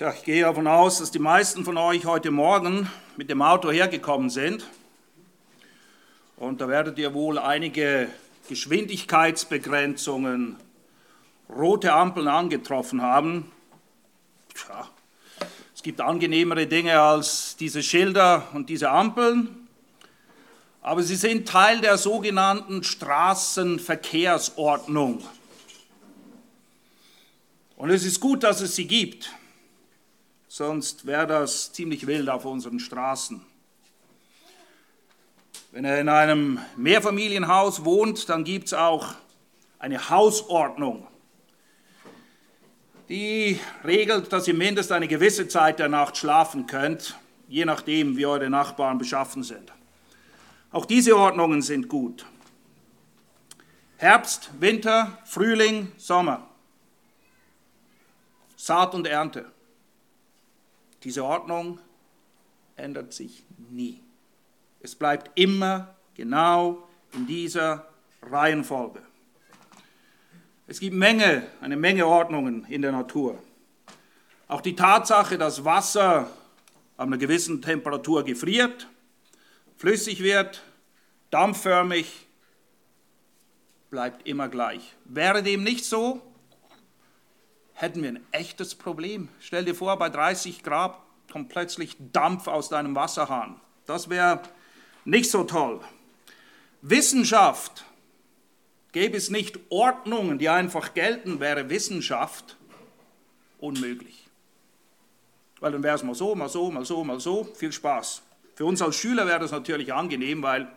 Tja, ich gehe davon aus, dass die meisten von euch heute Morgen mit dem Auto hergekommen sind. Und da werdet ihr wohl einige Geschwindigkeitsbegrenzungen, rote Ampeln angetroffen haben. Tja, es gibt angenehmere Dinge als diese Schilder und diese Ampeln, aber sie sind Teil der sogenannten Straßenverkehrsordnung. Und es ist gut, dass es sie gibt sonst wäre das ziemlich wild auf unseren Straßen. Wenn er in einem Mehrfamilienhaus wohnt, dann gibt es auch eine Hausordnung, die regelt, dass ihr mindestens eine gewisse Zeit der Nacht schlafen könnt, je nachdem, wie eure Nachbarn beschaffen sind. Auch diese Ordnungen sind gut. Herbst, Winter, Frühling, Sommer. Saat und Ernte. Diese Ordnung ändert sich nie. Es bleibt immer genau in dieser Reihenfolge. Es gibt Menge, eine Menge Ordnungen in der Natur. Auch die Tatsache, dass Wasser ab einer gewissen Temperatur gefriert, flüssig wird, dampfförmig, bleibt immer gleich. Wäre dem nicht so, hätten wir ein echtes Problem. Stell dir vor, bei 30 Grad kommt plötzlich Dampf aus deinem Wasserhahn. Das wäre nicht so toll. Wissenschaft, gäbe es nicht Ordnungen, die einfach gelten, wäre Wissenschaft unmöglich. Weil dann wäre es mal so, mal so, mal so, mal so. Viel Spaß. Für uns als Schüler wäre das natürlich angenehm, weil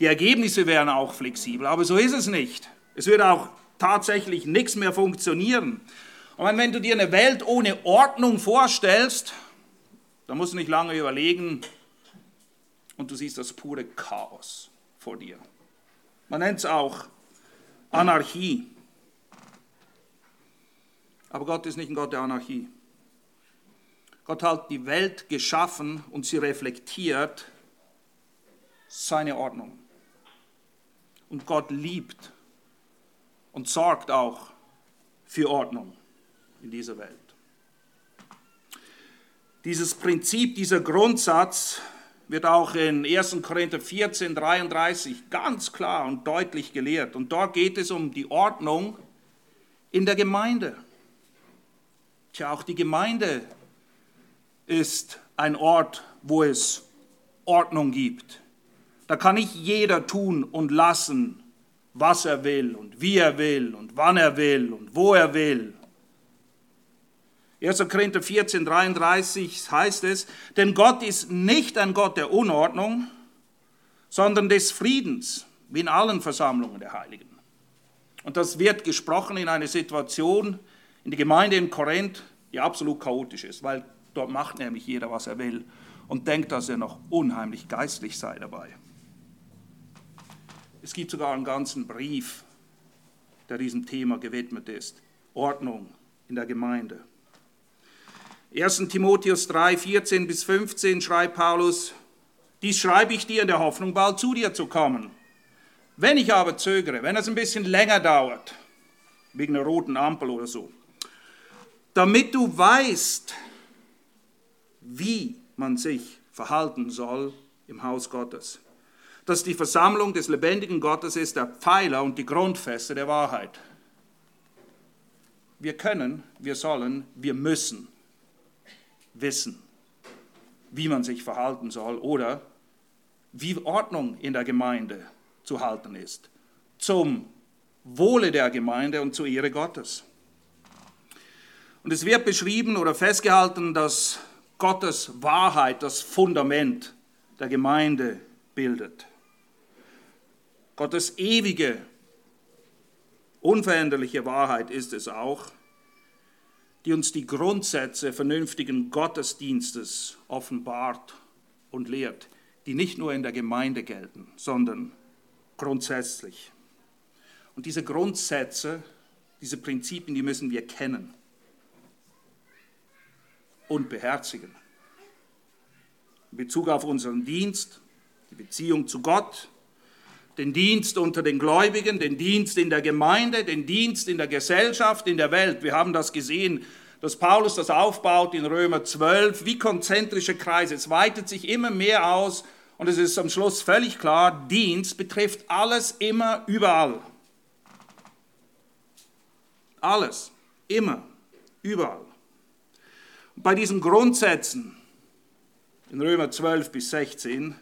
die Ergebnisse wären auch flexibel. Aber so ist es nicht. Es würde auch tatsächlich nichts mehr funktionieren. Und wenn du dir eine Welt ohne Ordnung vorstellst, dann musst du nicht lange überlegen und du siehst das pure Chaos vor dir. Man nennt es auch Anarchie. Aber Gott ist nicht ein Gott der Anarchie. Gott hat die Welt geschaffen und sie reflektiert seine Ordnung. Und Gott liebt und sorgt auch für Ordnung in dieser Welt. Dieses Prinzip, dieser Grundsatz wird auch in 1. Korinther 14, 33 ganz klar und deutlich gelehrt. Und dort geht es um die Ordnung in der Gemeinde. Tja, auch die Gemeinde ist ein Ort, wo es Ordnung gibt. Da kann nicht jeder tun und lassen, was er will und wie er will und wann er will und wo er will. 1. Korinther 14, 33 heißt es, denn Gott ist nicht ein Gott der Unordnung, sondern des Friedens, wie in allen Versammlungen der Heiligen. Und das wird gesprochen in einer Situation in der Gemeinde in Korinth, die absolut chaotisch ist, weil dort macht nämlich jeder, was er will und denkt, dass er noch unheimlich geistlich sei dabei. Es gibt sogar einen ganzen Brief, der diesem Thema gewidmet ist. Ordnung in der Gemeinde. 1. Timotheus 3, 14 bis 15 schreibt Paulus, dies schreibe ich dir in der Hoffnung, bald zu dir zu kommen. Wenn ich aber zögere, wenn es ein bisschen länger dauert, wegen einer roten Ampel oder so, damit du weißt, wie man sich verhalten soll im Haus Gottes. Dass die Versammlung des lebendigen Gottes ist der Pfeiler und die Grundfeste der Wahrheit. Wir können, wir sollen, wir müssen wissen, wie man sich verhalten soll oder wie Ordnung in der Gemeinde zu halten ist, zum Wohle der Gemeinde und zur Ehre Gottes. Und es wird beschrieben oder festgehalten, dass Gottes Wahrheit das Fundament der Gemeinde bildet. Gottes ewige, unveränderliche Wahrheit ist es auch, die uns die Grundsätze vernünftigen Gottesdienstes offenbart und lehrt, die nicht nur in der Gemeinde gelten, sondern grundsätzlich. Und diese Grundsätze, diese Prinzipien, die müssen wir kennen und beherzigen. In Bezug auf unseren Dienst, die Beziehung zu Gott, den Dienst unter den Gläubigen, den Dienst in der Gemeinde, den Dienst in der Gesellschaft, in der Welt. Wir haben das gesehen, dass Paulus das aufbaut in Römer 12 wie konzentrische Kreise. Es weitet sich immer mehr aus und es ist am Schluss völlig klar, Dienst betrifft alles immer überall. Alles, immer, überall. Und bei diesen Grundsätzen in Römer 12 bis 16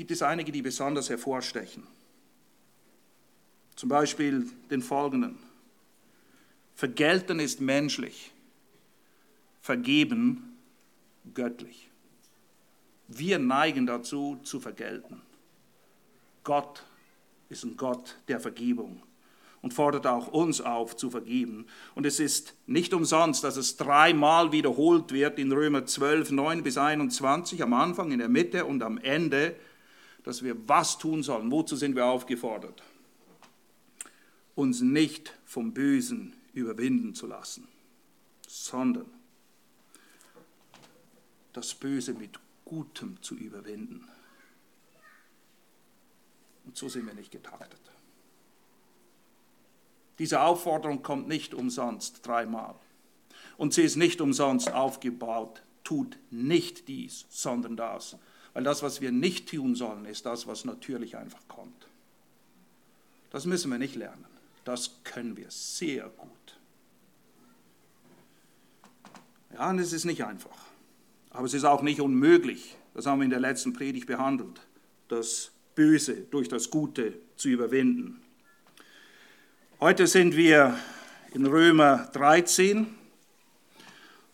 gibt es einige, die besonders hervorstechen. Zum Beispiel den folgenden. Vergelten ist menschlich, vergeben göttlich. Wir neigen dazu, zu vergelten. Gott ist ein Gott der Vergebung und fordert auch uns auf zu vergeben. Und es ist nicht umsonst, dass es dreimal wiederholt wird in Römer 12, 9 bis 21, am Anfang, in der Mitte und am Ende, dass wir was tun sollen. Wozu sind wir aufgefordert? Uns nicht vom Bösen überwinden zu lassen, sondern das Böse mit Gutem zu überwinden. Und so sind wir nicht getaktet. Diese Aufforderung kommt nicht umsonst dreimal. Und sie ist nicht umsonst aufgebaut. Tut nicht dies, sondern das. Weil das, was wir nicht tun sollen, ist das, was natürlich einfach kommt. Das müssen wir nicht lernen. Das können wir sehr gut. Ja, und es ist nicht einfach. Aber es ist auch nicht unmöglich. Das haben wir in der letzten Predigt behandelt. Das Böse durch das Gute zu überwinden. Heute sind wir in Römer 13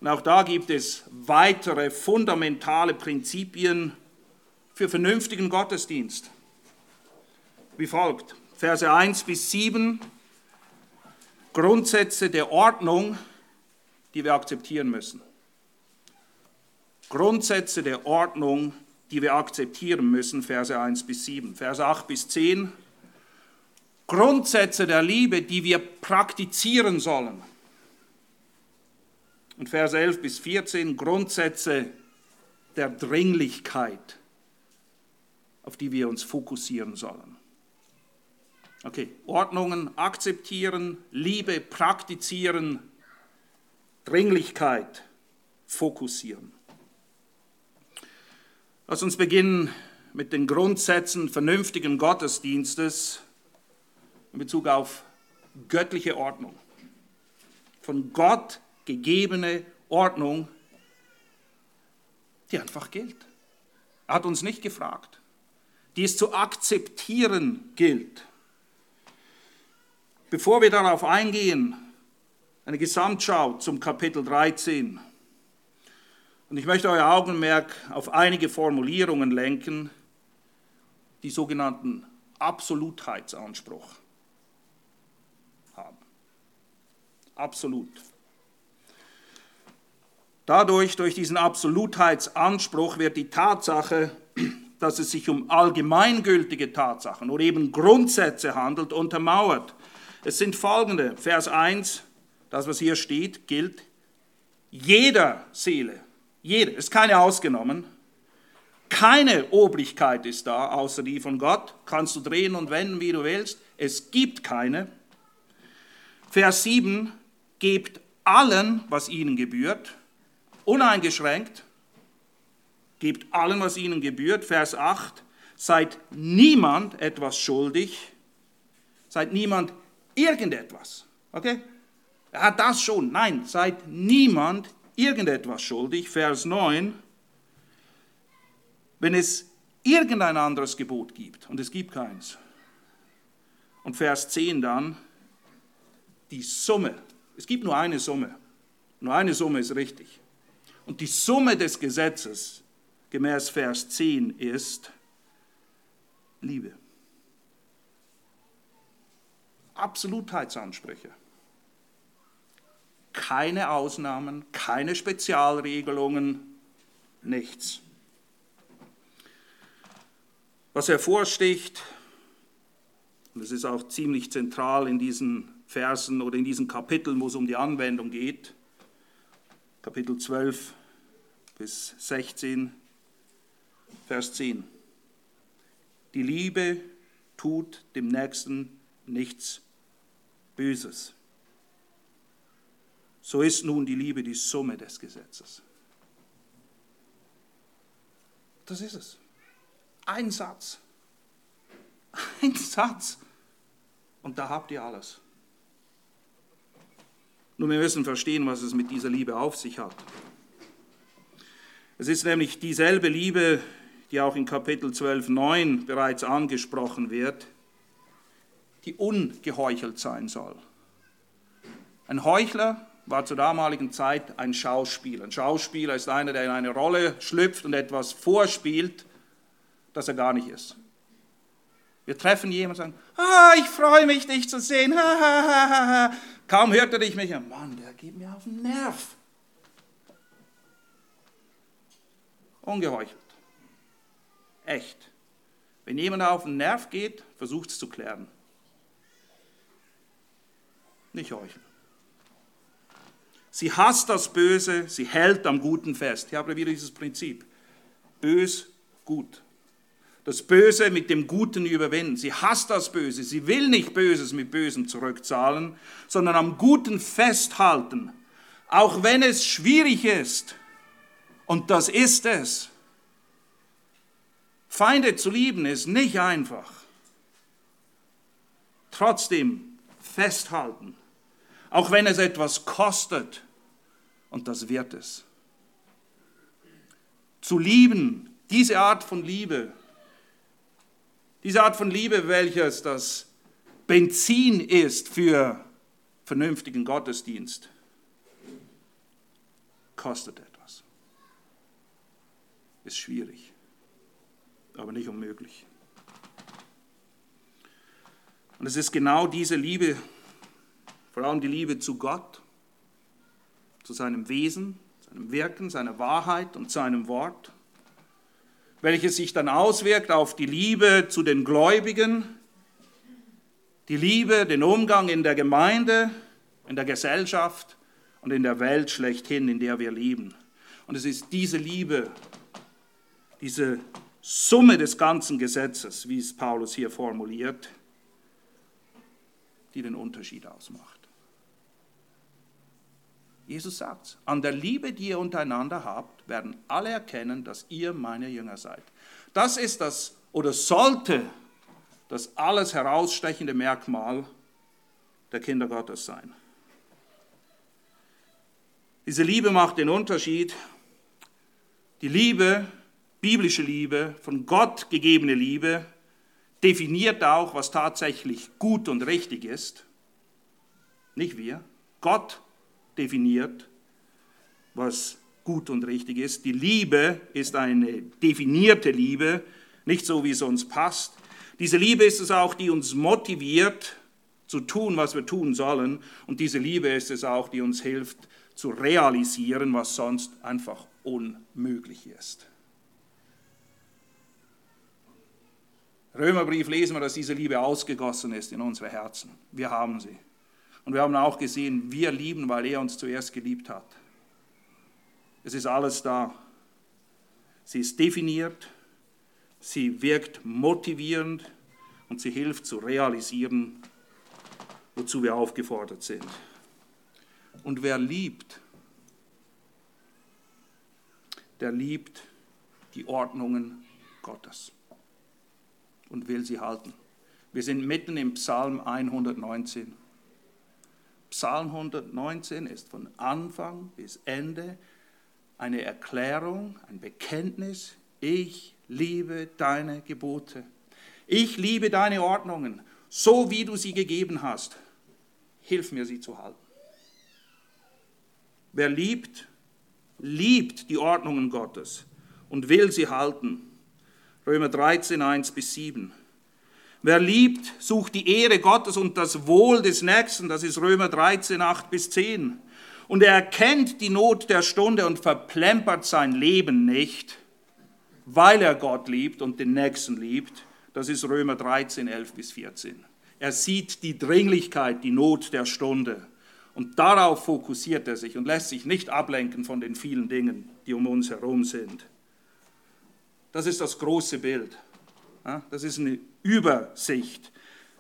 und auch da gibt es weitere fundamentale Prinzipien für vernünftigen Gottesdienst. Wie folgt, Verse 1 bis 7, Grundsätze der Ordnung, die wir akzeptieren müssen. Grundsätze der Ordnung, die wir akzeptieren müssen, Verse 1 bis 7. Verse 8 bis 10, Grundsätze der Liebe, die wir praktizieren sollen. Und Vers 11 bis 14 Grundsätze der Dringlichkeit, auf die wir uns fokussieren sollen. Okay, Ordnungen akzeptieren, Liebe praktizieren, Dringlichkeit fokussieren. Lass uns beginnen mit den Grundsätzen vernünftigen Gottesdienstes in Bezug auf göttliche Ordnung. Von Gott gegebene Ordnung, die einfach gilt. Er hat uns nicht gefragt. Die es zu akzeptieren gilt. Bevor wir darauf eingehen, eine Gesamtschau zum Kapitel 13. Und ich möchte euer Augenmerk auf einige Formulierungen lenken, die sogenannten Absolutheitsanspruch. absolut. Dadurch, durch diesen Absolutheitsanspruch wird die Tatsache, dass es sich um allgemeingültige Tatsachen oder eben Grundsätze handelt, untermauert. Es sind folgende, Vers 1, das was hier steht, gilt. Jeder Seele, jede, ist keine ausgenommen, keine Obrigkeit ist da, außer die von Gott, kannst du drehen und wenden, wie du willst, es gibt keine. Vers 7, gebt allen, was ihnen gebührt, uneingeschränkt, gebt allen, was ihnen gebührt. Vers 8, seid niemand etwas schuldig, seid niemand irgendetwas. Okay? Er hat das schon. Nein, seid niemand irgendetwas schuldig. Vers 9, wenn es irgendein anderes Gebot gibt, und es gibt keins. Und Vers 10 dann, die Summe es gibt nur eine Summe. Nur eine Summe ist richtig. Und die Summe des Gesetzes, gemäß Vers 10, ist Liebe. Absolutheitsansprüche. Keine Ausnahmen, keine Spezialregelungen, nichts. Was hervorsticht, und das ist auch ziemlich zentral in diesen Versen oder in diesen Kapiteln, wo es um die Anwendung geht, Kapitel 12 bis 16, Vers 10. Die Liebe tut dem Nächsten nichts Böses. so ist nun die Liebe die Summe des Gesetzes. Das ist es. Ein Satz. Ein Satz. Und da habt ihr alles. Nur wir müssen verstehen, was es mit dieser Liebe auf sich hat. Es ist nämlich dieselbe Liebe, die auch in Kapitel 12, 9 bereits angesprochen wird, die ungeheuchelt sein soll. Ein Heuchler war zur damaligen Zeit ein Schauspieler. Ein Schauspieler ist einer, der in eine Rolle schlüpft und etwas vorspielt, das er gar nicht ist. Wir treffen jemanden und sagen, ah, ich freue mich, dich zu sehen. Ha, ha, ha, Kaum hört er dich mich an. Mann, der geht mir auf den Nerv. Ungeheuchelt. Echt. Wenn jemand auf den Nerv geht, versucht es zu klären. Nicht heucheln. Sie hasst das Böse, sie hält am Guten fest. Hier haben wir wieder dieses Prinzip. Bös, gut. Das Böse mit dem Guten überwinden. Sie hasst das Böse. Sie will nicht Böses mit Bösem zurückzahlen, sondern am Guten festhalten. Auch wenn es schwierig ist. Und das ist es. Feinde zu lieben ist nicht einfach. Trotzdem festhalten. Auch wenn es etwas kostet und das wird es. Zu lieben, diese Art von Liebe, diese Art von Liebe, welches das Benzin ist für vernünftigen Gottesdienst, kostet etwas. Ist schwierig, aber nicht unmöglich. Und es ist genau diese Liebe, vor allem die Liebe zu Gott, zu seinem Wesen, seinem Wirken, seiner Wahrheit und seinem Wort, welches sich dann auswirkt auf die Liebe zu den Gläubigen, die Liebe, den Umgang in der Gemeinde, in der Gesellschaft und in der Welt schlechthin, in der wir leben. Und es ist diese Liebe, diese Summe des ganzen Gesetzes, wie es Paulus hier formuliert, die den Unterschied ausmacht. Jesus sagt, an der Liebe, die ihr untereinander habt, werden alle erkennen, dass ihr meine Jünger seid. Das ist das oder sollte das alles herausstechende Merkmal der Kinder Gottes sein. Diese Liebe macht den Unterschied. Die Liebe, biblische Liebe, von Gott gegebene Liebe, definiert auch, was tatsächlich gut und richtig ist. Nicht wir. Gott definiert, was gut und richtig ist. Die Liebe ist eine definierte Liebe, nicht so, wie es uns passt. Diese Liebe ist es auch, die uns motiviert zu tun, was wir tun sollen. Und diese Liebe ist es auch, die uns hilft zu realisieren, was sonst einfach unmöglich ist. Römerbrief lesen wir, dass diese Liebe ausgegossen ist in unsere Herzen. Wir haben sie. Und wir haben auch gesehen, wir lieben, weil er uns zuerst geliebt hat. Es ist alles da. Sie ist definiert, sie wirkt motivierend und sie hilft zu realisieren, wozu wir aufgefordert sind. Und wer liebt, der liebt die Ordnungen Gottes und will sie halten. Wir sind mitten im Psalm 119. Psalm 119 ist von Anfang bis Ende eine Erklärung, ein Bekenntnis, ich liebe deine Gebote. Ich liebe deine Ordnungen, so wie du sie gegeben hast. Hilf mir, sie zu halten. Wer liebt, liebt die Ordnungen Gottes und will sie halten. Römer 13, 1 bis 7. Wer liebt, sucht die Ehre Gottes und das Wohl des Nächsten. Das ist Römer 13, 8 bis 10. Und er erkennt die Not der Stunde und verplempert sein Leben nicht, weil er Gott liebt und den Nächsten liebt. Das ist Römer 13, 11 bis 14. Er sieht die Dringlichkeit, die Not der Stunde. Und darauf fokussiert er sich und lässt sich nicht ablenken von den vielen Dingen, die um uns herum sind. Das ist das große Bild. Das ist eine Übersicht,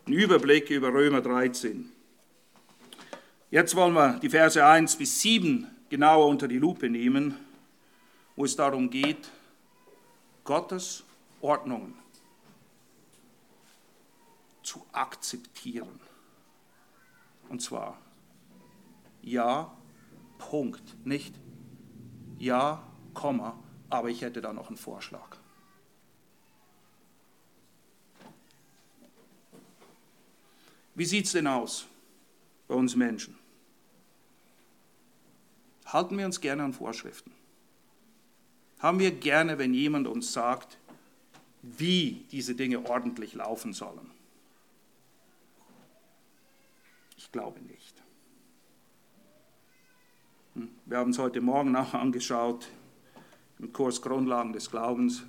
ein Überblick über Römer 13. Jetzt wollen wir die Verse 1 bis 7 genauer unter die Lupe nehmen, wo es darum geht, Gottes Ordnungen zu akzeptieren. Und zwar ja, Punkt, nicht ja, Komma, aber ich hätte da noch einen Vorschlag. Wie sieht es denn aus bei uns Menschen? Halten wir uns gerne an Vorschriften? Haben wir gerne, wenn jemand uns sagt, wie diese Dinge ordentlich laufen sollen? Ich glaube nicht. Hm, wir haben es heute Morgen auch angeschaut im Kurs Grundlagen des Glaubens.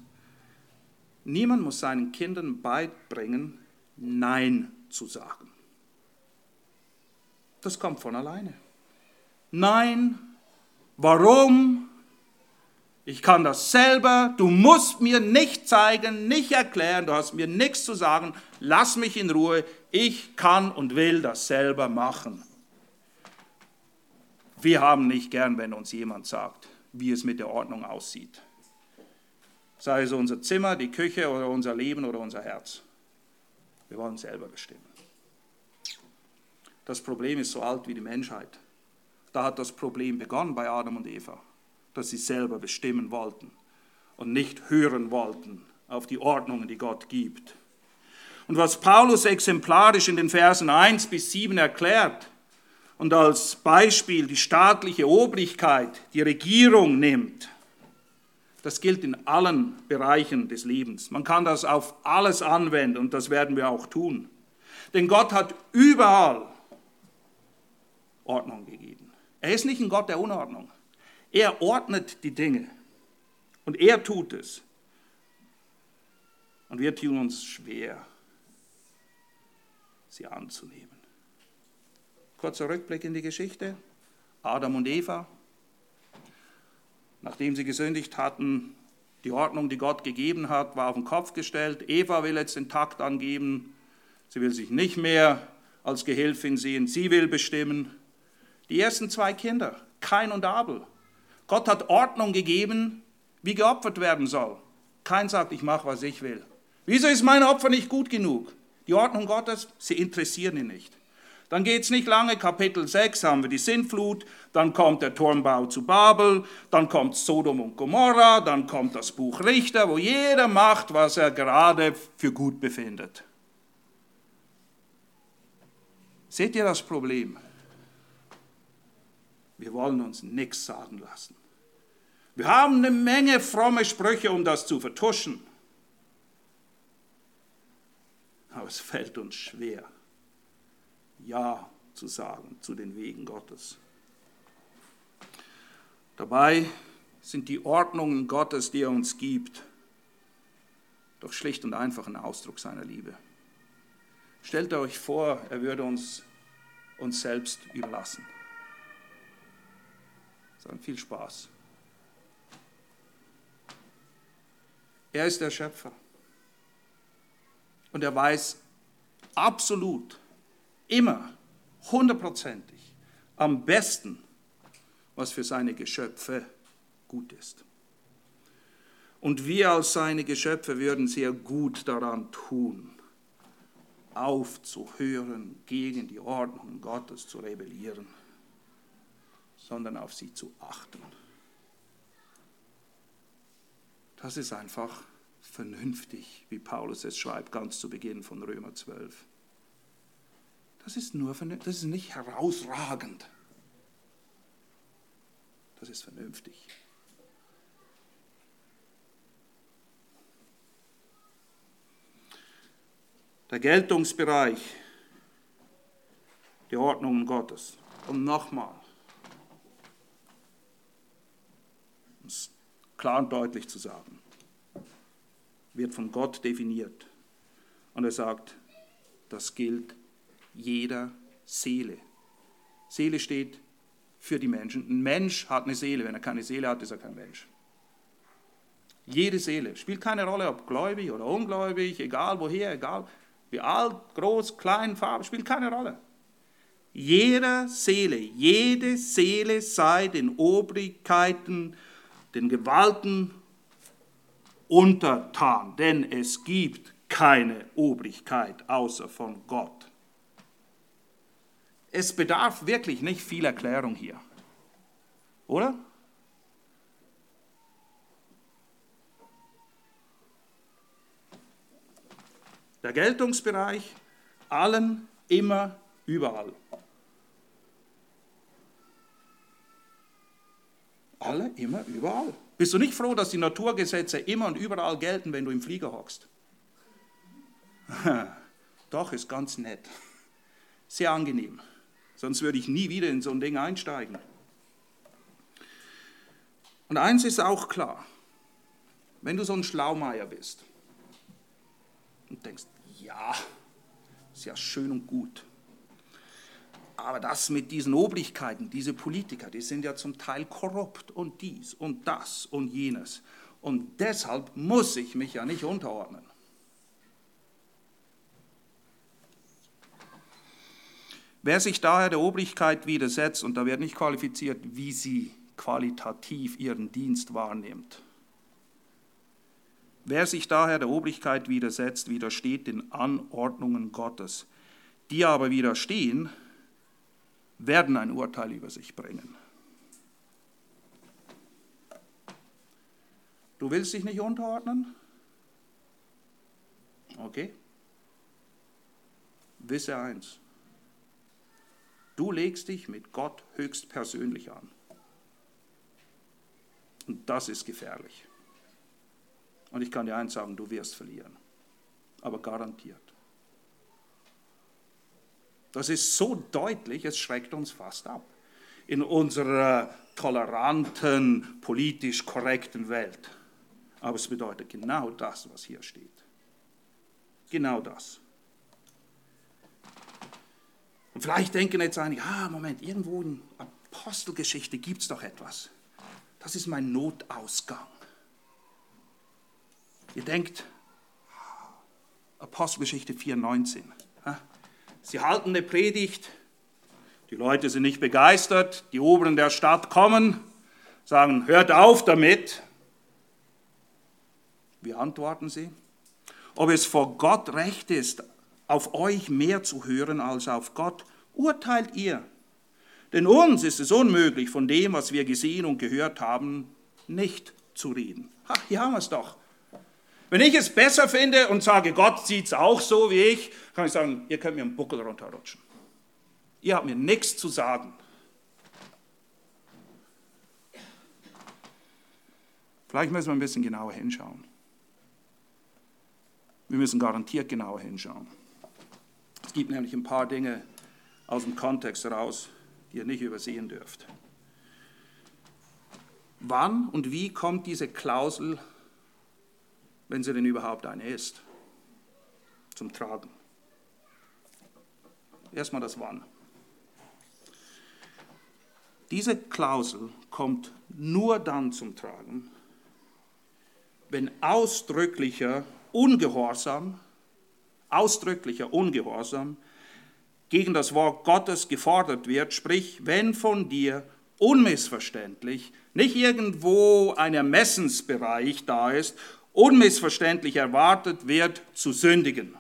Niemand muss seinen Kindern beibringen, Nein zu sagen. Das kommt von alleine. Nein, warum? Ich kann das selber. Du musst mir nicht zeigen, nicht erklären. Du hast mir nichts zu sagen. Lass mich in Ruhe. Ich kann und will das selber machen. Wir haben nicht gern, wenn uns jemand sagt, wie es mit der Ordnung aussieht. Sei es unser Zimmer, die Küche oder unser Leben oder unser Herz. Wir wollen selber bestimmen. Das Problem ist so alt wie die Menschheit. Da hat das Problem begonnen bei Adam und Eva, dass sie selber bestimmen wollten und nicht hören wollten auf die Ordnungen, die Gott gibt. Und was Paulus exemplarisch in den Versen 1 bis 7 erklärt und als Beispiel die staatliche Obrigkeit, die Regierung nimmt, das gilt in allen Bereichen des Lebens. Man kann das auf alles anwenden und das werden wir auch tun. Denn Gott hat überall Ordnung gegeben. Er ist nicht ein Gott der Unordnung. Er ordnet die Dinge und er tut es. Und wir tun uns schwer, sie anzunehmen. Kurzer Rückblick in die Geschichte. Adam und Eva, nachdem sie gesündigt hatten, die Ordnung, die Gott gegeben hat, war auf den Kopf gestellt. Eva will jetzt den Takt angeben. Sie will sich nicht mehr als Gehilfin sehen. Sie will bestimmen. Die ersten zwei Kinder, Kain und Abel. Gott hat Ordnung gegeben, wie geopfert werden soll. Kain sagt, ich mache, was ich will. Wieso ist mein Opfer nicht gut genug? Die Ordnung Gottes, sie interessieren ihn nicht. Dann geht es nicht lange, Kapitel 6 haben wir die Sintflut, dann kommt der Turmbau zu Babel, dann kommt Sodom und Gomorra, dann kommt das Buch Richter, wo jeder macht, was er gerade für gut befindet. Seht ihr das Problem? Wir wollen uns nichts sagen lassen. Wir haben eine Menge fromme Sprüche, um das zu vertuschen. Aber es fällt uns schwer, Ja zu sagen zu den Wegen Gottes. Dabei sind die Ordnungen Gottes, die er uns gibt, doch schlicht und einfach ein Ausdruck seiner Liebe. Stellt euch vor, er würde uns uns selbst überlassen sondern viel Spaß. Er ist der Schöpfer. Und er weiß absolut, immer, hundertprozentig, am besten, was für seine Geschöpfe gut ist. Und wir als seine Geschöpfe würden sehr gut daran tun, aufzuhören, gegen die Ordnung Gottes zu rebellieren sondern auf sie zu achten. Das ist einfach vernünftig, wie Paulus es schreibt, ganz zu Beginn von Römer 12. Das ist nur das ist nicht herausragend. Das ist vernünftig. Der Geltungsbereich der Ordnungen Gottes. Und nochmal, um es klar und deutlich zu sagen, wird von Gott definiert. Und er sagt, das gilt jeder Seele. Seele steht für die Menschen. Ein Mensch hat eine Seele. Wenn er keine Seele hat, ist er kein Mensch. Jede Seele. Spielt keine Rolle, ob gläubig oder ungläubig, egal woher, egal wie alt, groß, klein, Farbe, spielt keine Rolle. Jeder Seele, jede Seele sei den Obrigkeiten, den Gewalten untertan, denn es gibt keine Obrigkeit außer von Gott. Es bedarf wirklich nicht viel Erklärung hier, oder? Der Geltungsbereich allen, immer, überall. Alle, immer, überall. Bist du nicht froh, dass die Naturgesetze immer und überall gelten, wenn du im Flieger hockst? Doch, ist ganz nett. Sehr angenehm. Sonst würde ich nie wieder in so ein Ding einsteigen. Und eins ist auch klar, wenn du so ein Schlaumeier bist und denkst, ja, ist ja schön und gut. Aber das mit diesen Obrigkeiten, diese Politiker, die sind ja zum Teil korrupt und dies und das und jenes. Und deshalb muss ich mich ja nicht unterordnen. Wer sich daher der Obrigkeit widersetzt, und da wird nicht qualifiziert, wie sie qualitativ ihren Dienst wahrnimmt, Wer sich daher der Obrigkeit widersetzt, widersteht den Anordnungen Gottes. Die aber widerstehen, werden ein Urteil über sich bringen. Du willst dich nicht unterordnen? Okay. Wisse eins. Du legst dich mit Gott höchstpersönlich an. Und das ist gefährlich. Und ich kann dir eins sagen, du wirst verlieren. Aber garantiert. Das ist so deutlich, es schreckt uns fast ab. In unserer toleranten, politisch korrekten Welt. Aber es bedeutet genau das, was hier steht. Genau das. Und vielleicht denken jetzt einige, ah, Moment, irgendwo in Apostelgeschichte gibt es doch etwas. Das ist mein Notausgang. Ihr denkt, Apostelgeschichte 4,19. Sie halten eine Predigt, die Leute sind nicht begeistert, die Oberen der Stadt kommen, sagen, hört auf damit. Wie antworten sie? Ob es vor Gott recht ist, auf euch mehr zu hören als auf Gott, urteilt ihr. Denn uns ist es unmöglich, von dem, was wir gesehen und gehört haben, nicht zu reden. Ha, hier haben wir es doch. Wenn ich es besser finde und sage, Gott sieht es auch so wie ich, kann ich sagen, ihr könnt mir einen Buckel runterrutschen. Ihr habt mir nichts zu sagen. Vielleicht müssen wir ein bisschen genauer hinschauen. Wir müssen garantiert genauer hinschauen. Es gibt nämlich ein paar Dinge aus dem Kontext heraus, die ihr nicht übersehen dürft. Wann und wie kommt diese Klausel wenn sie denn überhaupt eine ist, zum Tragen. Erstmal das Wann. Diese Klausel kommt nur dann zum Tragen, wenn ausdrücklicher Ungehorsam, ausdrücklicher Ungehorsam gegen das Wort Gottes gefordert wird, sprich, wenn von dir unmissverständlich nicht irgendwo ein Ermessensbereich da ist unmissverständlich erwartet wird, zu sündigen.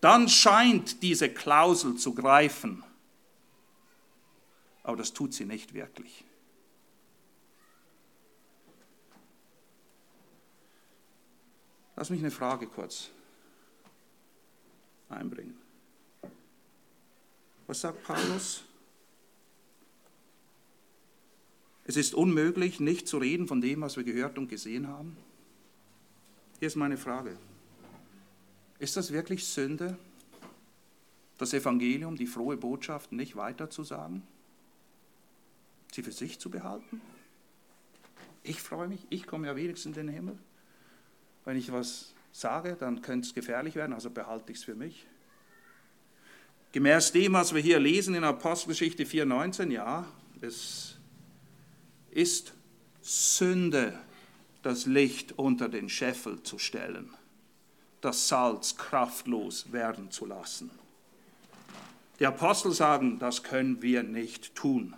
Dann scheint diese Klausel zu greifen. Aber das tut sie nicht wirklich. Lass mich eine Frage kurz einbringen. Was sagt Paulus? Es ist unmöglich, nicht zu reden von dem, was wir gehört und gesehen haben. Hier ist meine Frage. Ist das wirklich Sünde, das Evangelium, die frohe Botschaft nicht weiterzusagen? Sie für sich zu behalten? Ich freue mich, ich komme ja wenigstens in den Himmel. Wenn ich was sage, dann könnte es gefährlich werden, also behalte ich es für mich. Gemäß dem, was wir hier lesen in Apostelgeschichte 4,19, ja, es ist Sünde, das Licht unter den Scheffel zu stellen, das Salz kraftlos werden zu lassen. Die Apostel sagen, das können wir nicht tun.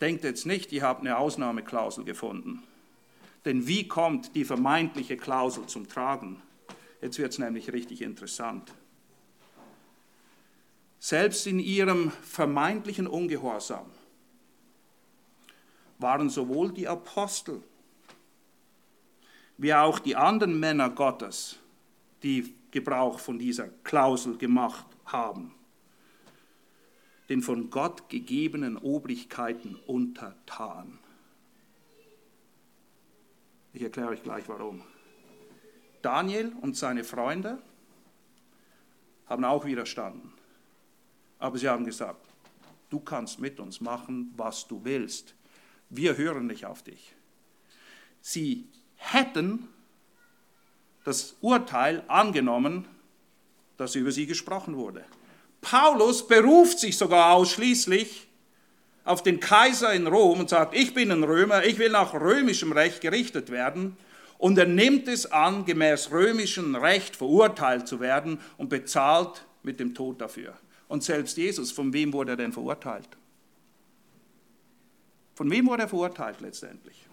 Denkt jetzt nicht, ihr habt eine Ausnahmeklausel gefunden. Denn wie kommt die vermeintliche Klausel zum Tragen? Jetzt wird es nämlich richtig interessant. Selbst in ihrem vermeintlichen Ungehorsam waren sowohl die Apostel wie auch die anderen Männer Gottes, die Gebrauch von dieser Klausel gemacht haben, den von Gott gegebenen Obrigkeiten untertan. Ich erkläre euch gleich warum. Daniel und seine Freunde haben auch widerstanden. Aber sie haben gesagt, du kannst mit uns machen, was du willst. Wir hören nicht auf dich. Sie hätten das Urteil angenommen, das über sie gesprochen wurde. Paulus beruft sich sogar ausschließlich auf den Kaiser in Rom und sagt, ich bin ein Römer, ich will nach römischem Recht gerichtet werden. Und er nimmt es an, gemäß römischem Recht verurteilt zu werden und bezahlt mit dem Tod dafür. Und selbst Jesus, von wem wurde er denn verurteilt? Von wem wurde er verurteilt letztendlich?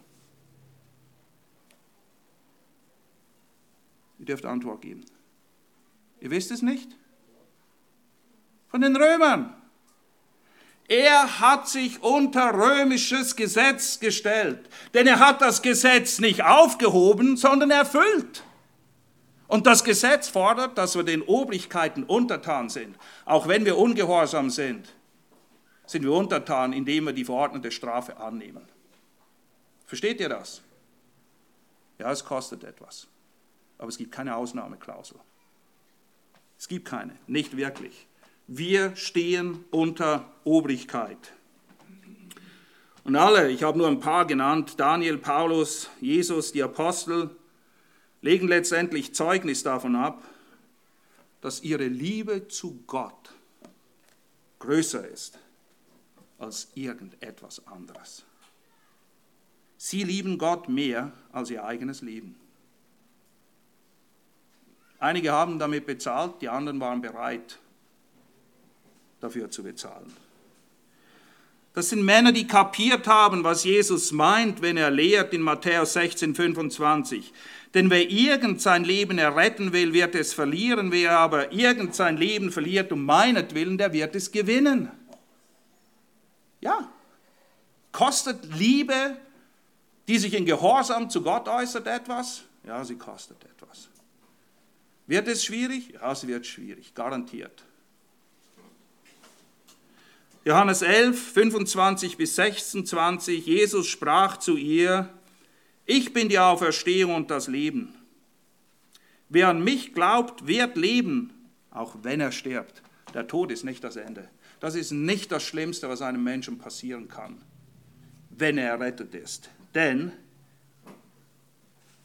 Ihr dürft Antwort geben. Ihr wisst es nicht? Von den Römern. Er hat sich unter römisches Gesetz gestellt, denn er hat das Gesetz nicht aufgehoben, sondern erfüllt. Und das Gesetz fordert, dass wir den Obrigkeiten untertan sind. Auch wenn wir ungehorsam sind, sind wir untertan, indem wir die verordnete Strafe annehmen. Versteht ihr das? Ja, es kostet etwas. Aber es gibt keine Ausnahmeklausel. Es gibt keine, nicht wirklich. Wir stehen unter Obrigkeit. Und alle, ich habe nur ein paar genannt, Daniel, Paulus, Jesus, die Apostel, legen letztendlich Zeugnis davon ab, dass ihre Liebe zu Gott größer ist als irgendetwas anderes. Sie lieben Gott mehr als ihr eigenes Leben. Einige haben damit bezahlt, die anderen waren bereit, dafür zu bezahlen. Das sind Männer, die kapiert haben, was Jesus meint, wenn er lehrt in Matthäus 16, 25. Denn wer irgend sein Leben erretten will, wird es verlieren. Wer aber irgend sein Leben verliert um meinetwillen, der wird es gewinnen. Ja, kostet Liebe, die sich in Gehorsam zu Gott äußert, etwas? Ja, sie kostet etwas. Wird es schwierig? Ja, es wird schwierig, garantiert. Johannes 11, 25 bis 26, Jesus sprach zu ihr, ich bin die Auferstehung und das Leben. Wer an mich glaubt, wird leben, auch wenn er stirbt. Der Tod ist nicht das Ende. Das ist nicht das Schlimmste, was einem Menschen passieren kann, wenn er errettet ist. Denn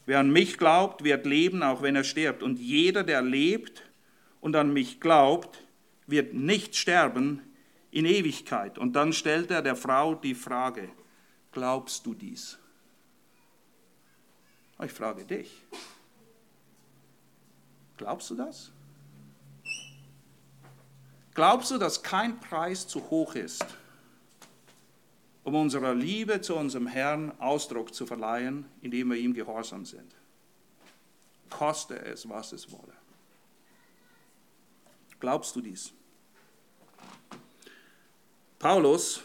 wer an mich glaubt, wird leben, auch wenn er stirbt. Und jeder, der lebt und an mich glaubt, wird nicht sterben, in Ewigkeit. Und dann stellt er der Frau die Frage, glaubst du dies? Ich frage dich, glaubst du das? Glaubst du, dass kein Preis zu hoch ist, um unserer Liebe zu unserem Herrn Ausdruck zu verleihen, indem wir ihm gehorsam sind? Koste es, was es wolle. Glaubst du dies? Paulus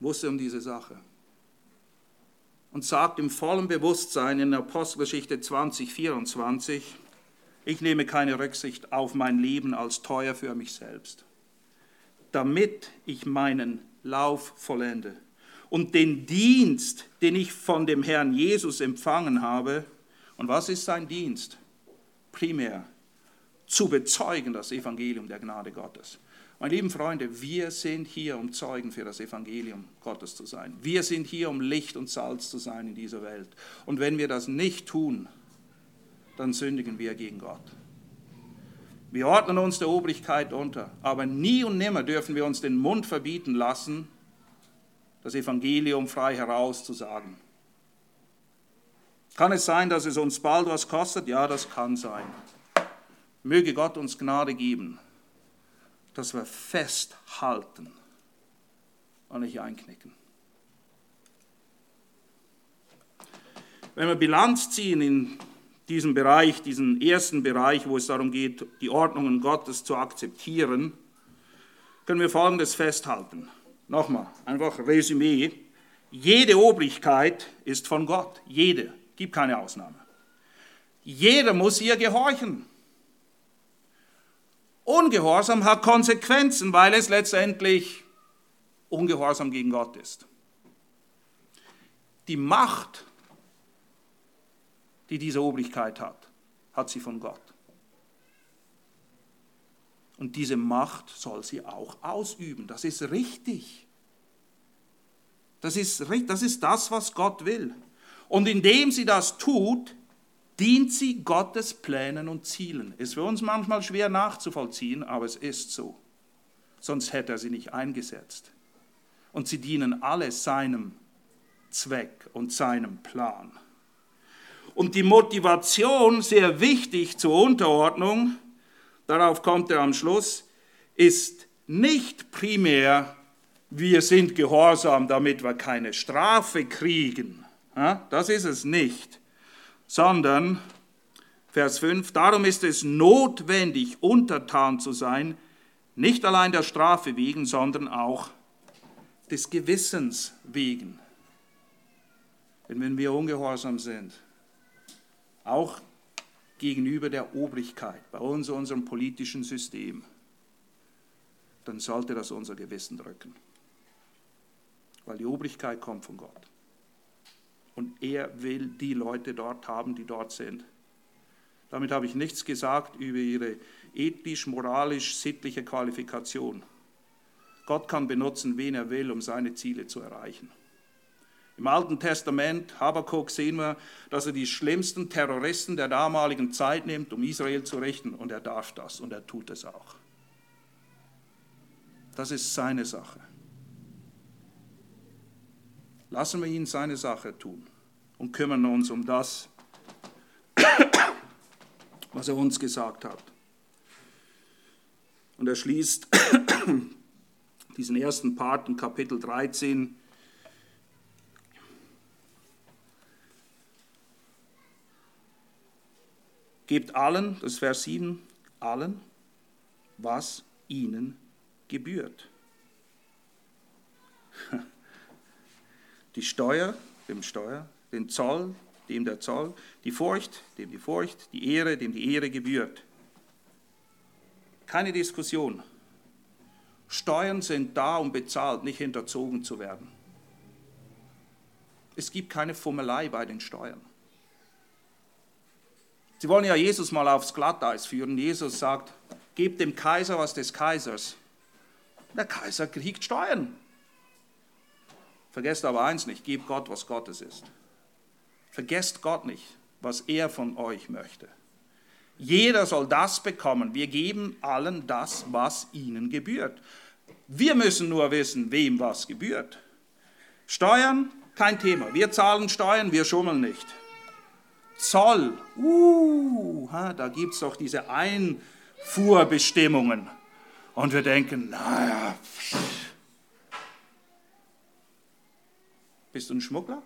wusste um diese Sache und sagt im vollen Bewusstsein in Apostelgeschichte 20, 24, ich nehme keine Rücksicht auf mein Leben als teuer für mich selbst, damit ich meinen Lauf vollende und den Dienst, den ich von dem Herrn Jesus empfangen habe, und was ist sein Dienst? Primär zu bezeugen das Evangelium der Gnade Gottes. Meine lieben Freunde, wir sind hier, um Zeugen für das Evangelium Gottes zu sein. Wir sind hier, um Licht und Salz zu sein in dieser Welt. Und wenn wir das nicht tun, dann sündigen wir gegen Gott. Wir ordnen uns der Obrigkeit unter, aber nie und nimmer dürfen wir uns den Mund verbieten lassen, das Evangelium frei heraus zu sagen. Kann es sein, dass es uns bald was kostet? Ja, das kann sein. Möge Gott uns Gnade geben, dass wir festhalten und nicht einknicken. Wenn wir Bilanz ziehen in diesem Bereich, diesen ersten Bereich, wo es darum geht, die Ordnungen Gottes zu akzeptieren, können wir Folgendes festhalten. Nochmal, einfach Resümee. Jede Obrigkeit ist von Gott. Jede. Gibt keine Ausnahme. Jeder muss ihr gehorchen. Ungehorsam hat Konsequenzen, weil es letztendlich Ungehorsam gegen Gott ist. Die Macht, die diese Obrigkeit hat, hat sie von Gott. Und diese Macht soll sie auch ausüben. Das ist richtig. Das ist, das ist das, was Gott will. Und indem sie das tut, dient sie Gottes Plänen und Zielen. Ist für uns manchmal schwer nachzuvollziehen, aber es ist so. Sonst hätte er sie nicht eingesetzt. Und sie dienen alle seinem Zweck und seinem Plan. Und die Motivation, sehr wichtig zur Unterordnung, darauf kommt er am Schluss, ist nicht primär, wir sind gehorsam, damit wir keine Strafe kriegen. Das ist es nicht sondern, Vers 5, darum ist es notwendig, untertan zu sein, nicht allein der Strafe wegen, sondern auch des Gewissens wegen. Denn wenn wir ungehorsam sind, auch gegenüber der Obrigkeit, bei uns, unserem politischen System, dann sollte das unser Gewissen drücken. Weil die Obrigkeit kommt von Gott. Und er will die Leute dort haben, die dort sind. Damit habe ich nichts gesagt über ihre ethisch, moralisch, sittliche Qualifikation. Gott kann benutzen, wen er will, um seine Ziele zu erreichen. Im Alten Testament, Habakkuk, sehen wir, dass er die schlimmsten Terroristen der damaligen Zeit nimmt, um Israel zu richten. Und er darf das und er tut es auch. Das ist seine Sache. Lassen wir ihn seine Sache tun und kümmern uns um das, was er uns gesagt hat. Und er schließt diesen ersten Part in Kapitel 13 Gebt allen, das ist Vers 7, allen, was ihnen gebührt. Die Steuer, dem Steuer, den Zoll, dem der Zoll, die Furcht, dem die Furcht, die Ehre, dem die Ehre gebührt. Keine Diskussion. Steuern sind da, um bezahlt, nicht hinterzogen zu werden. Es gibt keine Fummelei bei den Steuern. Sie wollen ja Jesus mal aufs Glatteis führen. Jesus sagt, gebt dem Kaiser was des Kaisers. Der Kaiser kriegt Steuern. Vergesst aber eins nicht, gebt Gott, was Gottes ist. Vergesst Gott nicht, was er von euch möchte. Jeder soll das bekommen. Wir geben allen das, was ihnen gebührt. Wir müssen nur wissen, wem was gebührt. Steuern, kein Thema. Wir zahlen Steuern, wir schummeln nicht. Zoll, uh, da gibt es doch diese Einfuhrbestimmungen. Und wir denken, naja, Bist du ein Schmuggler?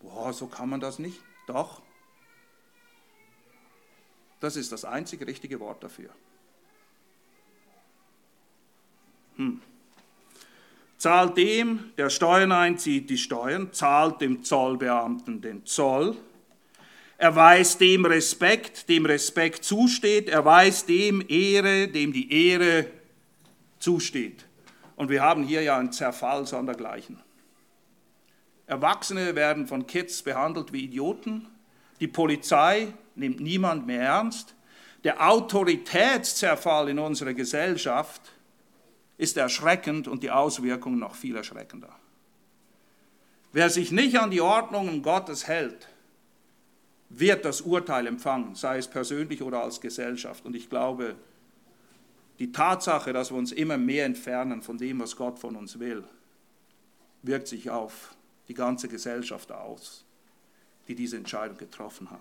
Boah, so kann man das nicht. Doch. Das ist das einzige richtige Wort dafür. Hm. Zahlt dem, der Steuern einzieht, die Steuern, zahlt dem Zollbeamten den Zoll, erweist dem Respekt, dem Respekt zusteht, erweist dem Ehre, dem die Ehre zusteht. Und wir haben hier ja einen Zerfall sondergleichen. Erwachsene werden von Kids behandelt wie Idioten. Die Polizei nimmt niemand mehr ernst. Der Autoritätszerfall in unserer Gesellschaft ist erschreckend und die Auswirkungen noch viel erschreckender. Wer sich nicht an die Ordnungen Gottes hält, wird das Urteil empfangen, sei es persönlich oder als Gesellschaft. Und ich glaube, die Tatsache, dass wir uns immer mehr entfernen von dem, was Gott von uns will, wirkt sich auf die ganze Gesellschaft aus, die diese Entscheidung getroffen hat.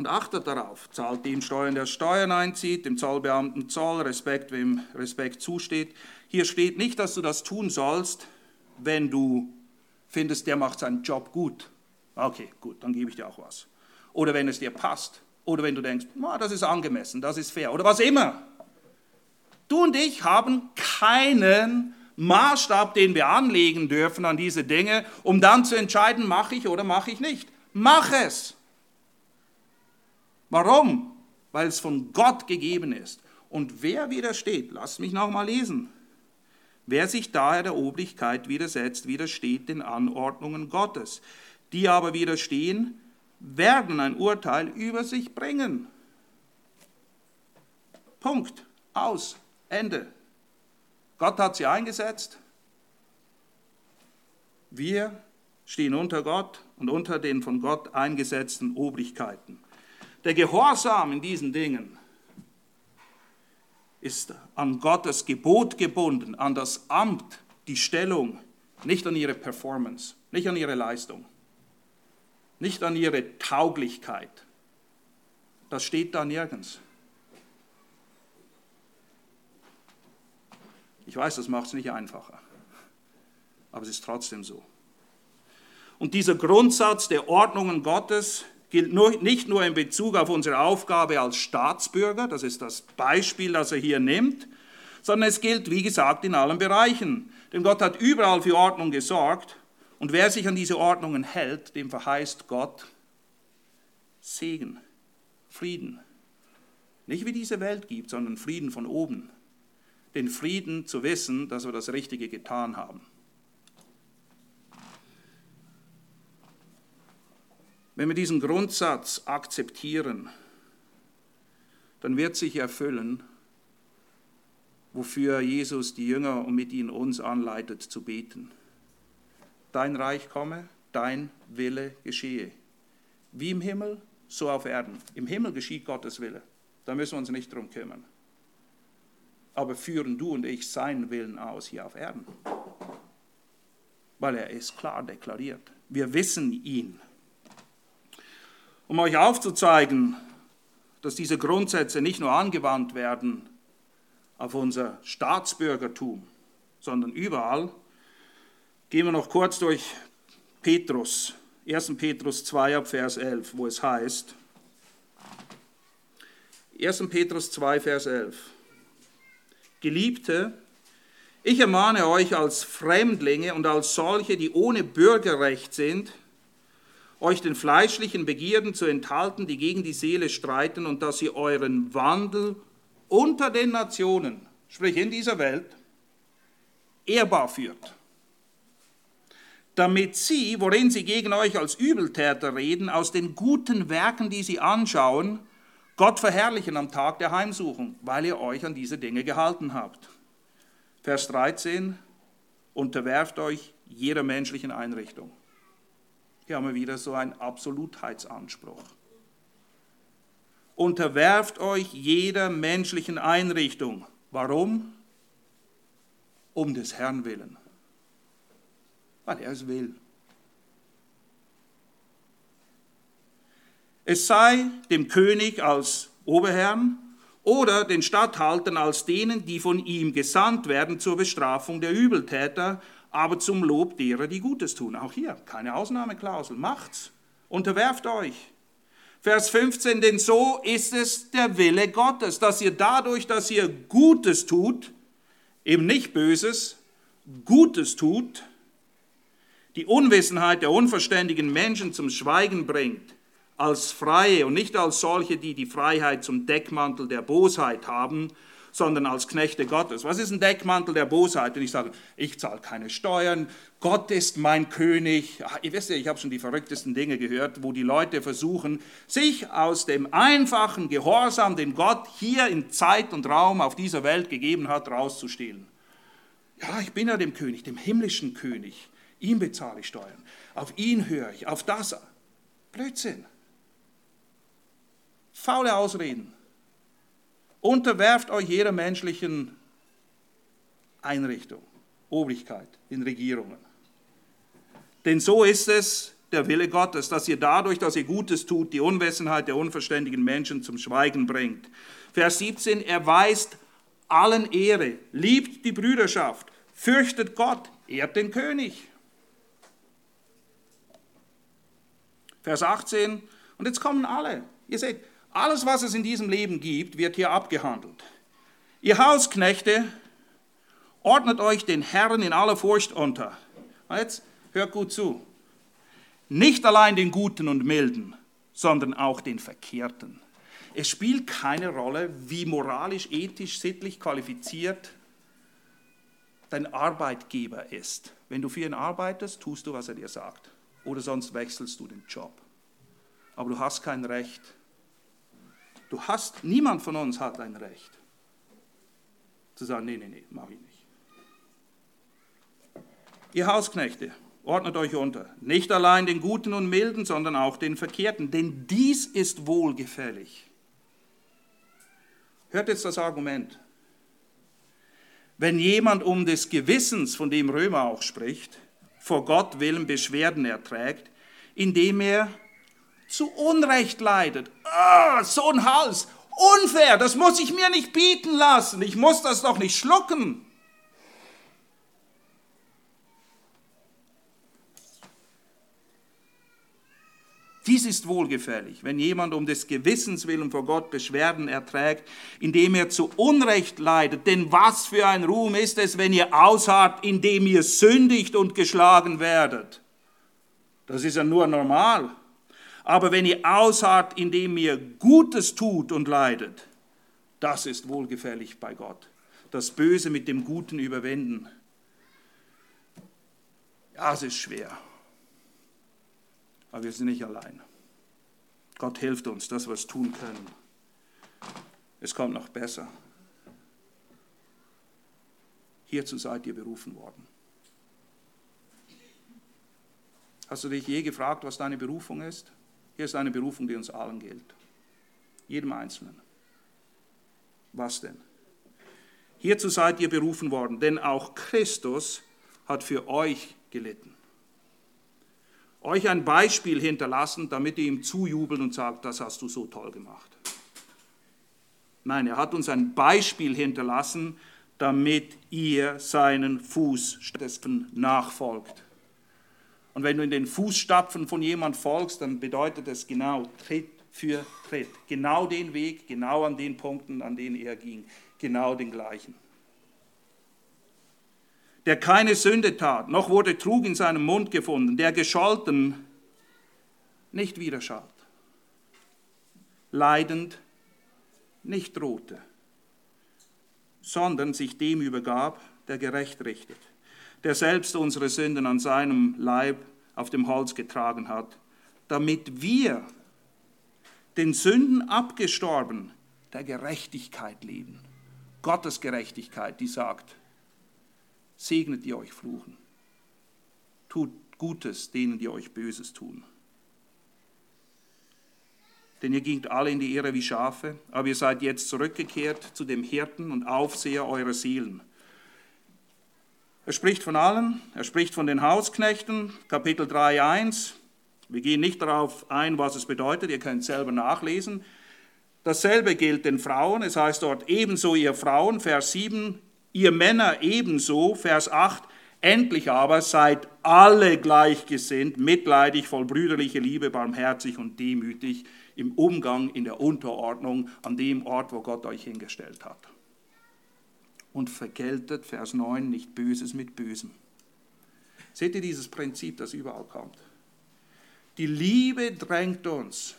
Und achtet darauf. Zahlt dem Steuern, der Steuern einzieht, dem Zollbeamten Zoll, Respekt, wem Respekt zusteht. Hier steht nicht, dass du das tun sollst, wenn du findest, der macht seinen Job gut. Okay, gut, dann gebe ich dir auch was. Oder wenn es dir passt. Oder wenn du denkst, oh, das ist angemessen, das ist fair. Oder was immer. Du und ich haben keinen Maßstab, den wir anlegen dürfen an diese Dinge, um dann zu entscheiden, mache ich oder mache ich nicht. Mach es. Warum? Weil es von Gott gegeben ist. Und wer widersteht, lasst mich nochmal lesen. Wer sich daher der Obrigkeit widersetzt, widersteht den Anordnungen Gottes. Die aber widerstehen, werden ein Urteil über sich bringen. Punkt. Aus. Ende. Gott hat sie eingesetzt. Wir stehen unter Gott und unter den von Gott eingesetzten Obrigkeiten. Der Gehorsam in diesen Dingen ist an Gottes Gebot gebunden, an das Amt, die Stellung, nicht an ihre Performance, nicht an ihre Leistung, nicht an ihre Tauglichkeit. Das steht da nirgends. Ich weiß, das macht es nicht einfacher, aber es ist trotzdem so. Und dieser Grundsatz der Ordnungen Gottes gilt nicht nur in Bezug auf unsere Aufgabe als Staatsbürger, das ist das Beispiel, das er hier nimmt, sondern es gilt, wie gesagt, in allen Bereichen. Denn Gott hat überall für Ordnung gesorgt und wer sich an diese Ordnungen hält, dem verheißt Gott Segen, Frieden. Nicht wie diese Welt gibt, sondern Frieden von oben. Den Frieden zu wissen, dass wir das Richtige getan haben. Wenn wir diesen Grundsatz akzeptieren, dann wird sich erfüllen, wofür Jesus die Jünger und mit ihnen uns anleitet zu beten. Dein Reich komme, dein Wille geschehe. Wie im Himmel, so auf Erden. Im Himmel geschieht Gottes Wille. Da müssen wir uns nicht drum kümmern. Aber führen du und ich seinen Willen aus hier auf Erden. Weil er ist klar deklariert. Wir wissen ihn um euch aufzuzeigen, dass diese Grundsätze nicht nur angewandt werden auf unser Staatsbürgertum, sondern überall, gehen wir noch kurz durch Petrus, 1. Petrus 2 ab Vers 11, wo es heißt, 1. Petrus 2, Vers 11, Geliebte, ich ermahne euch als Fremdlinge und als solche, die ohne Bürgerrecht sind, euch den fleischlichen Begierden zu enthalten, die gegen die Seele streiten, und dass ihr euren Wandel unter den Nationen, sprich in dieser Welt, ehrbar führt. Damit sie, worin sie gegen euch als Übeltäter reden, aus den guten Werken, die sie anschauen, Gott verherrlichen am Tag der Heimsuchung, weil ihr euch an diese Dinge gehalten habt. Vers 13, unterwerft euch jeder menschlichen Einrichtung. Hier haben wir wieder so einen Absolutheitsanspruch. Unterwerft euch jeder menschlichen Einrichtung. Warum? Um des Herrn willen. Weil er es will. Es sei dem König als Oberherrn oder den Statthaltern als denen, die von ihm gesandt werden zur Bestrafung der Übeltäter, aber zum Lob derer, die Gutes tun. Auch hier keine Ausnahmeklausel. Macht's. Unterwerft euch. Vers 15, denn so ist es der Wille Gottes, dass ihr dadurch, dass ihr Gutes tut, eben nicht Böses, Gutes tut, die Unwissenheit der unverständigen Menschen zum Schweigen bringt, als Freie und nicht als solche, die die Freiheit zum Deckmantel der Bosheit haben, sondern als Knechte Gottes. Was ist ein Deckmantel der Bosheit, wenn ich sage, ich zahle keine Steuern, Gott ist mein König. Ach, ihr wisst ja, ich habe schon die verrücktesten Dinge gehört, wo die Leute versuchen, sich aus dem einfachen Gehorsam, den Gott hier in Zeit und Raum auf dieser Welt gegeben hat, rauszustehlen. Ja, ich bin ja dem König, dem himmlischen König. Ihm bezahle ich Steuern. Auf ihn höre ich, auf das. Blödsinn. Faule Ausreden. Unterwerft euch jeder menschlichen Einrichtung, Obrigkeit in Regierungen. Denn so ist es der Wille Gottes, dass ihr dadurch, dass ihr Gutes tut, die Unwissenheit der unverständigen Menschen zum Schweigen bringt. Vers 17, er weist allen Ehre, liebt die Brüderschaft, fürchtet Gott, ehrt den König. Vers 18, und jetzt kommen alle. Ihr seht, alles, was es in diesem Leben gibt, wird hier abgehandelt. Ihr Hausknechte, ordnet euch den Herrn in aller Furcht unter. Jetzt hört gut zu. Nicht allein den Guten und Milden, sondern auch den Verkehrten. Es spielt keine Rolle, wie moralisch, ethisch, sittlich qualifiziert dein Arbeitgeber ist. Wenn du für ihn arbeitest, tust du, was er dir sagt. Oder sonst wechselst du den Job. Aber du hast kein Recht. Du hast, niemand von uns hat ein Recht. Zu sagen, nee, nee, nee, mach ich nicht. Ihr Hausknechte, ordnet euch unter, nicht allein den Guten und Milden, sondern auch den Verkehrten, denn dies ist wohlgefällig. Hört jetzt das Argument. Wenn jemand um des Gewissens, von dem Römer auch spricht, vor Gott willen Beschwerden erträgt, indem er zu Unrecht leidet. Oh, so ein Hals, unfair, das muss ich mir nicht bieten lassen, ich muss das doch nicht schlucken. Dies ist wohlgefällig, wenn jemand um des Gewissens willen vor Gott Beschwerden erträgt, indem er zu Unrecht leidet. Denn was für ein Ruhm ist es, wenn ihr ausharrt, indem ihr sündigt und geschlagen werdet? Das ist ja nur normal. Aber wenn ihr ausharrt, indem ihr Gutes tut und leidet, das ist wohlgefällig bei Gott. Das Böse mit dem Guten überwinden. Ja, es ist schwer. Aber wir sind nicht allein. Gott hilft uns, dass wir es tun können. Es kommt noch besser. Hierzu seid ihr berufen worden. Hast du dich je gefragt, was deine Berufung ist? Hier ist eine Berufung, die uns allen gilt. Jedem Einzelnen. Was denn? Hierzu seid ihr berufen worden, denn auch Christus hat für euch gelitten euch ein Beispiel hinterlassen, damit ihr ihm zujubelt und sagt, das hast du so toll gemacht. Nein, er hat uns ein Beispiel hinterlassen, damit ihr seinen Fußstapfen nachfolgt. Und wenn du in den Fußstapfen von jemand folgst, dann bedeutet es genau Tritt für Tritt. Genau den Weg, genau an den Punkten, an denen er ging. Genau den gleichen der keine Sünde tat, noch wurde Trug in seinem Mund gefunden, der gescholten nicht widerschallt, leidend nicht drohte, sondern sich dem übergab, der gerecht richtet, der selbst unsere Sünden an seinem Leib auf dem Holz getragen hat, damit wir den Sünden abgestorben der Gerechtigkeit leben. Gottes Gerechtigkeit, die sagt, segnet die euch fluchen. Tut Gutes denen, die euch Böses tun. Denn ihr gingt alle in die Ehre wie Schafe, aber ihr seid jetzt zurückgekehrt zu dem Hirten und Aufseher eurer Seelen. Er spricht von allen, er spricht von den Hausknechten, Kapitel 3.1. Wir gehen nicht darauf ein, was es bedeutet, ihr könnt selber nachlesen. Dasselbe gilt den Frauen, es heißt dort ebenso ihr Frauen, Vers 7, ihr Männer ebenso, Vers 8, endlich aber seid alle gleichgesinnt, mitleidig, voll brüderlicher Liebe, barmherzig und demütig im Umgang, in der Unterordnung an dem Ort, wo Gott euch hingestellt hat. Und vergeltet, Vers 9, nicht Böses mit Bösem. Seht ihr dieses Prinzip, das überall kommt? Die Liebe drängt uns,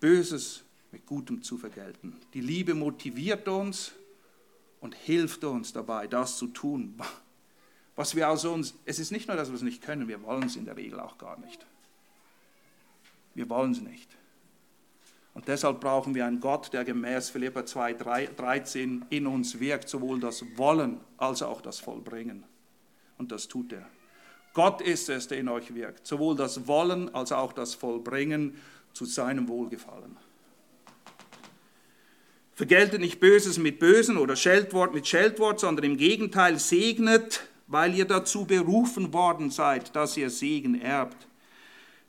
Böses mit Gutem zu vergelten. Die Liebe motiviert uns, und hilft uns dabei, das zu tun, was wir aus uns, es ist nicht nur, dass wir es nicht können, wir wollen es in der Regel auch gar nicht. Wir wollen es nicht. Und deshalb brauchen wir einen Gott, der gemäß Philippa 2, 13 in uns wirkt, sowohl das Wollen als auch das Vollbringen. Und das tut er. Gott ist es, der in euch wirkt, sowohl das Wollen als auch das Vollbringen zu seinem Wohlgefallen. Vergeltet nicht Böses mit Bösen oder Scheltwort mit Scheltwort, sondern im Gegenteil segnet weil ihr dazu berufen worden seid, dass ihr Segen erbt.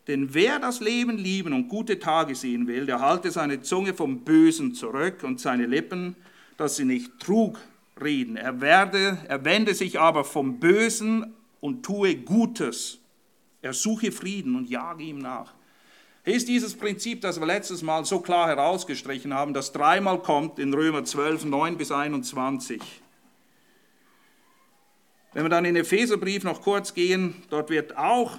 Denn wer das Leben lieben und gute Tage sehen will, der halte seine Zunge vom Bösen zurück und seine Lippen, dass sie nicht Trug reden. Er, werde, er wende sich aber vom Bösen und tue Gutes. Er suche Frieden und jage ihm nach. Hier ist dieses Prinzip, das wir letztes Mal so klar herausgestrichen haben, das dreimal kommt in Römer 12, 9 bis 21. Wenn wir dann in den Epheserbrief noch kurz gehen, dort wird auch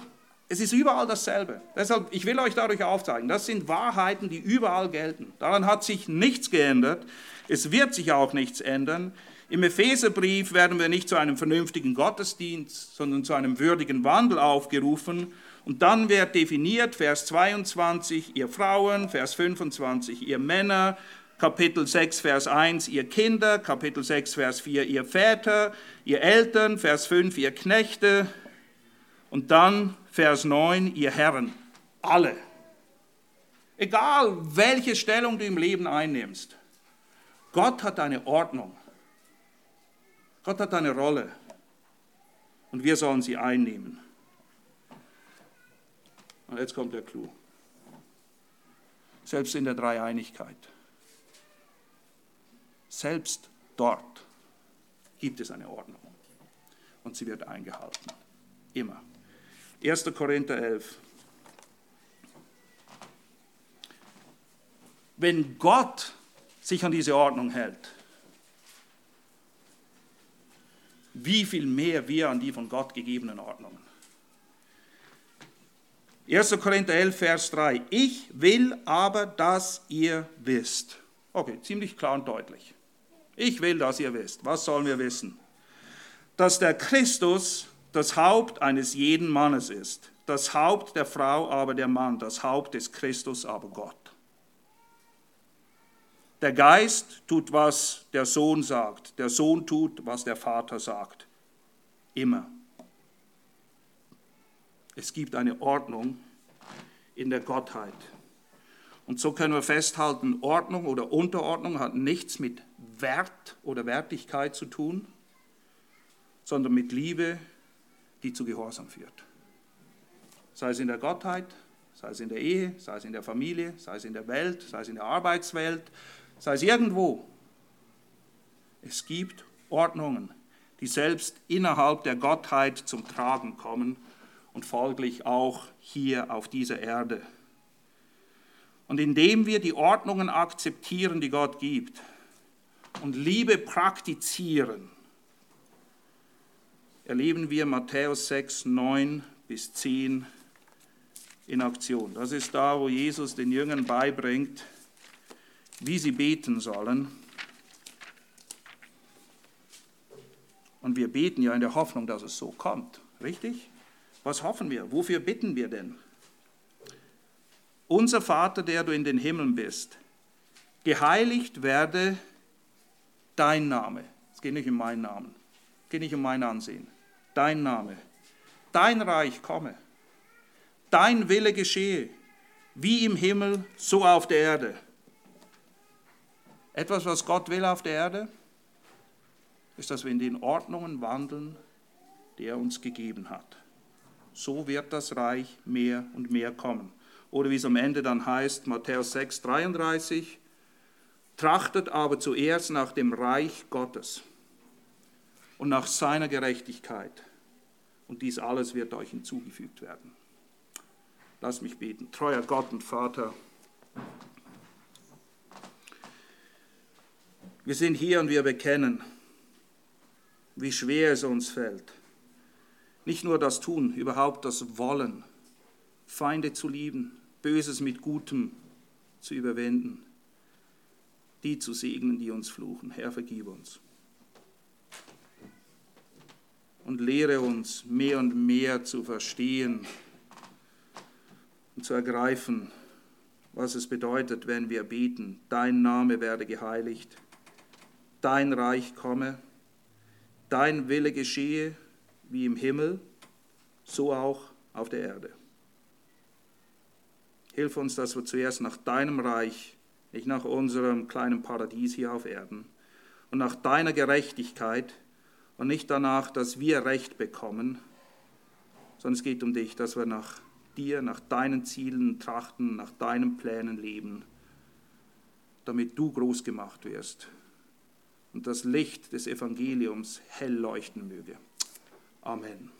es ist überall dasselbe. Deshalb, ich will euch dadurch aufzeigen, das sind Wahrheiten, die überall gelten. Daran hat sich nichts geändert. Es wird sich auch nichts ändern. Im Epheserbrief werden wir nicht zu einem vernünftigen Gottesdienst, sondern zu einem würdigen Wandel aufgerufen. Und dann wird definiert, Vers 22, ihr Frauen, Vers 25, ihr Männer, Kapitel 6, Vers 1, ihr Kinder, Kapitel 6, Vers 4, ihr Väter, ihr Eltern, Vers 5, ihr Knechte, und dann Vers 9, ihr Herren, alle. Egal welche Stellung du im Leben einnimmst, Gott hat eine Ordnung. Gott hat eine Rolle. Und wir sollen sie einnehmen. Und jetzt kommt der Clou. Selbst in der Dreieinigkeit. Selbst dort gibt es eine Ordnung. Und sie wird eingehalten. Immer. 1. Korinther 11. Wenn Gott sich an diese Ordnung hält, wie viel mehr wir an die von Gott gegebenen Ordnungen. 1. Korinther 11, Vers 3. Ich will aber, dass ihr wisst. Okay, ziemlich klar und deutlich. Ich will, dass ihr wisst. Was sollen wir wissen? Dass der Christus das Haupt eines jeden Mannes ist, das Haupt der Frau aber der Mann, das Haupt des Christus aber Gott. Der Geist tut, was der Sohn sagt, der Sohn tut, was der Vater sagt. Immer. Es gibt eine Ordnung in der Gottheit. Und so können wir festhalten, Ordnung oder Unterordnung hat nichts mit Wert oder Wertigkeit zu tun, sondern mit Liebe, die zu Gehorsam führt. Sei es in der Gottheit, sei es in der Ehe, sei es in der Familie, sei es in der Welt, sei es in der Arbeitswelt, sei es irgendwo. Es gibt Ordnungen, die selbst innerhalb der Gottheit zum Tragen kommen und folglich auch hier auf dieser Erde. Und indem wir die Ordnungen akzeptieren, die Gott gibt, und Liebe praktizieren, erleben wir Matthäus 6, 9 bis 10 in Aktion. Das ist da, wo Jesus den Jüngern beibringt, wie sie beten sollen. Und wir beten ja in der Hoffnung, dass es so kommt. Richtig? Was hoffen wir? Wofür bitten wir denn? Unser Vater, der du in den Himmeln bist, geheiligt werde dein Name. Es geht nicht um meinen Namen, es geht nicht um mein Ansehen dein Name, dein Reich komme, dein Wille geschehe, wie im Himmel, so auf der Erde. Etwas, was Gott will auf der Erde, ist, dass wir in den Ordnungen wandeln, die er uns gegeben hat. So wird das Reich mehr und mehr kommen. Oder wie es am Ende dann heißt, Matthäus 6, 33, trachtet aber zuerst nach dem Reich Gottes und nach seiner Gerechtigkeit und dies alles wird euch hinzugefügt werden. Lass mich beten. Treuer Gott und Vater, wir sind hier und wir bekennen, wie schwer es uns fällt. Nicht nur das Tun, überhaupt das Wollen, Feinde zu lieben, Böses mit Gutem zu überwinden, die zu segnen, die uns fluchen. Herr, vergib uns und lehre uns mehr und mehr zu verstehen und zu ergreifen, was es bedeutet, wenn wir beten, dein Name werde geheiligt, dein Reich komme, dein Wille geschehe wie im Himmel, so auch auf der Erde. Hilf uns, dass wir zuerst nach deinem Reich, nicht nach unserem kleinen Paradies hier auf Erden, und nach deiner Gerechtigkeit, und nicht danach, dass wir Recht bekommen, sondern es geht um dich, dass wir nach dir, nach deinen Zielen trachten, nach deinen Plänen leben, damit du groß gemacht wirst und das Licht des Evangeliums hell leuchten möge. Amen.